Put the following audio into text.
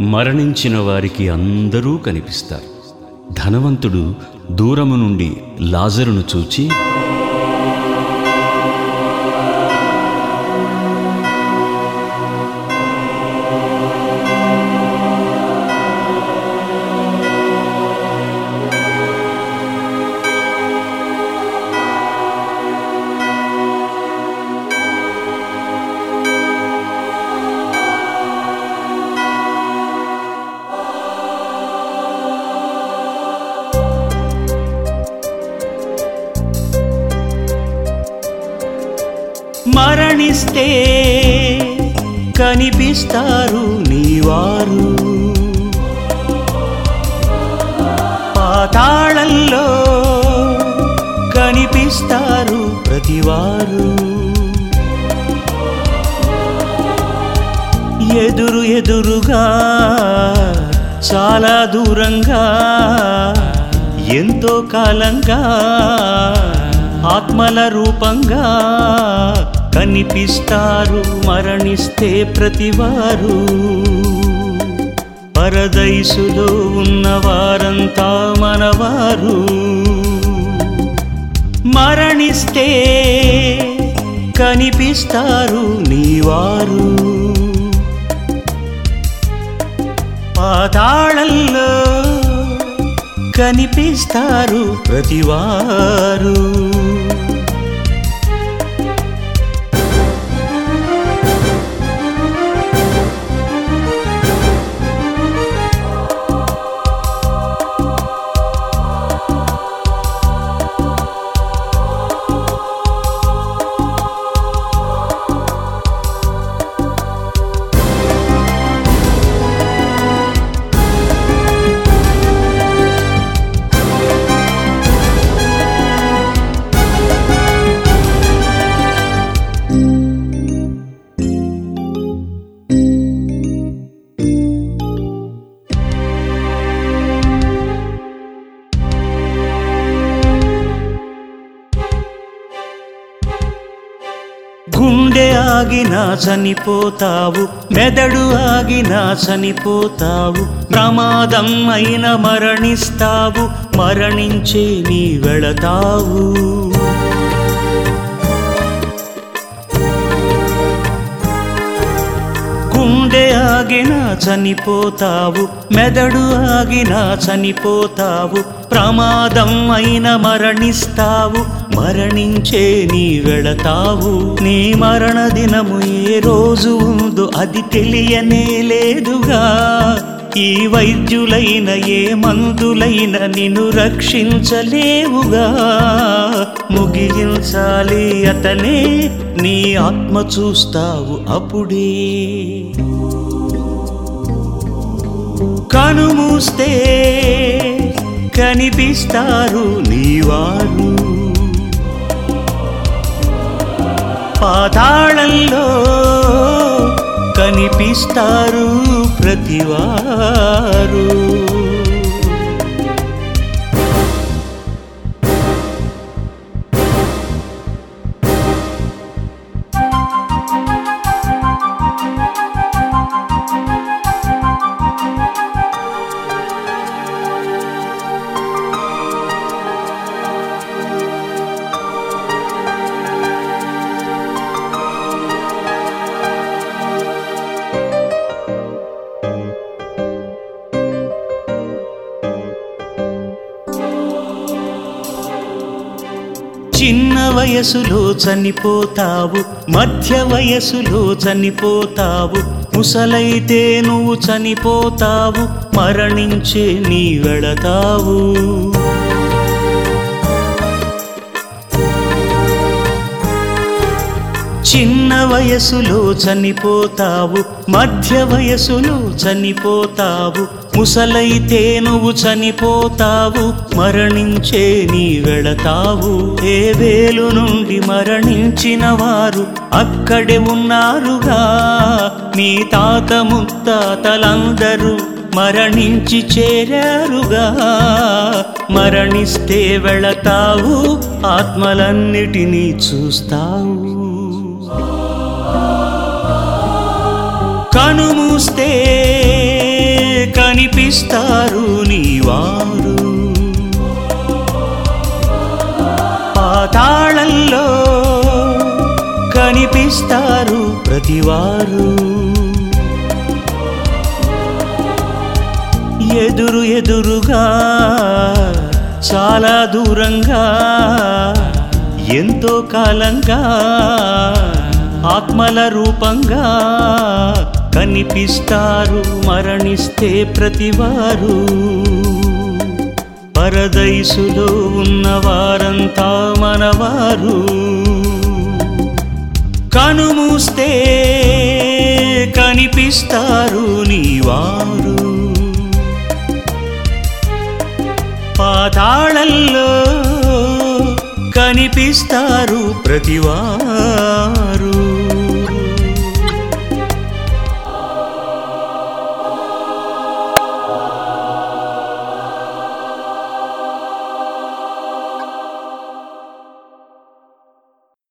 మరణించిన వారికి అందరూ కనిపిస్తారు. ధనవంతుడు దూరము నుండి లాజరును చూచి మరణిస్తే కనిపిస్తారు నీవారు. పాతాళంలో కనిపిస్తారు ప్రతివారు. ఎదురు ఎదురుగా చాలా దూరంగా ఎంతో కాలంగా ఆత్మల రూపంగా కనిపిస్తారు మరణిస్తే ప్రతివారు. పరదైసులో ఉన్నవారంతా మనవారు. మరణిస్తే కనిపిస్తారు నీవారు. పాతాళల్లో కనిపిస్తారు ప్రతివారు. గుండె ఆగినా చనిపోతావు మెదడు ఆగినా చనిపోతావు ప్రమాదం అయిన మరణిస్తావు మరణించే నీ వెళతావు. గుండె ఆగినా చనిపోతావు. మెదడు ఆగినా చనిపోతావు. ప్రమాదం అయిన మరణిస్తావు. మరణించే నీ వెళతావు. నీ మరణ దినము ఏ రోజు ఉందో అది తెలియనే లేదుగా. ఈ వైద్యులైన ఏ మందులైన నిన్ను రక్షించలేవుగా. ముగించాలి అతనే నీ ఆత్మ చూస్తావు అప్పుడే. కనుమూస్తే కనిపిస్తారు నీవారు. పాతాళంలో కనిపిస్తారు ප්‍රතිවාරු చిన్న వయసులో చనిపోతావు మధ్య వయసులో చనిపోతావు. ముసలైతే నువ్వు చనిపోతావు మరణించే నీ వెళతావు. చిన్న వయసులో చనిపోతావు మధ్య వయసులో చనిపోతావు. ముసలైతే నువ్వు చనిపోతావు మరణించే నీ వెళతావు. ఏ వేలు నుండి మరణించిన వారు అక్కడే ఉన్నారుగా. మీ తాత ముత్తాతలందరూ మరణించి చేరారుగా. మరణిస్తే వెళతావు ఆత్మలన్నిటినీ చూస్తావు. కనుమూస్తే ప్రతివారు. ఎదురు ఎదురుగా చాలా దూరంగా ఎంతో కాలంగా ఆత్మల రూపంగా కనిపిస్తారు మరణిస్తే ప్రతివారు. పరదైసులో ఉన్నవారంతా మనవారు. కనుమూస్తే కనిపిస్తారు నీవారు. పాతాళల్లో కనిపిస్తారు ప్రతివారు.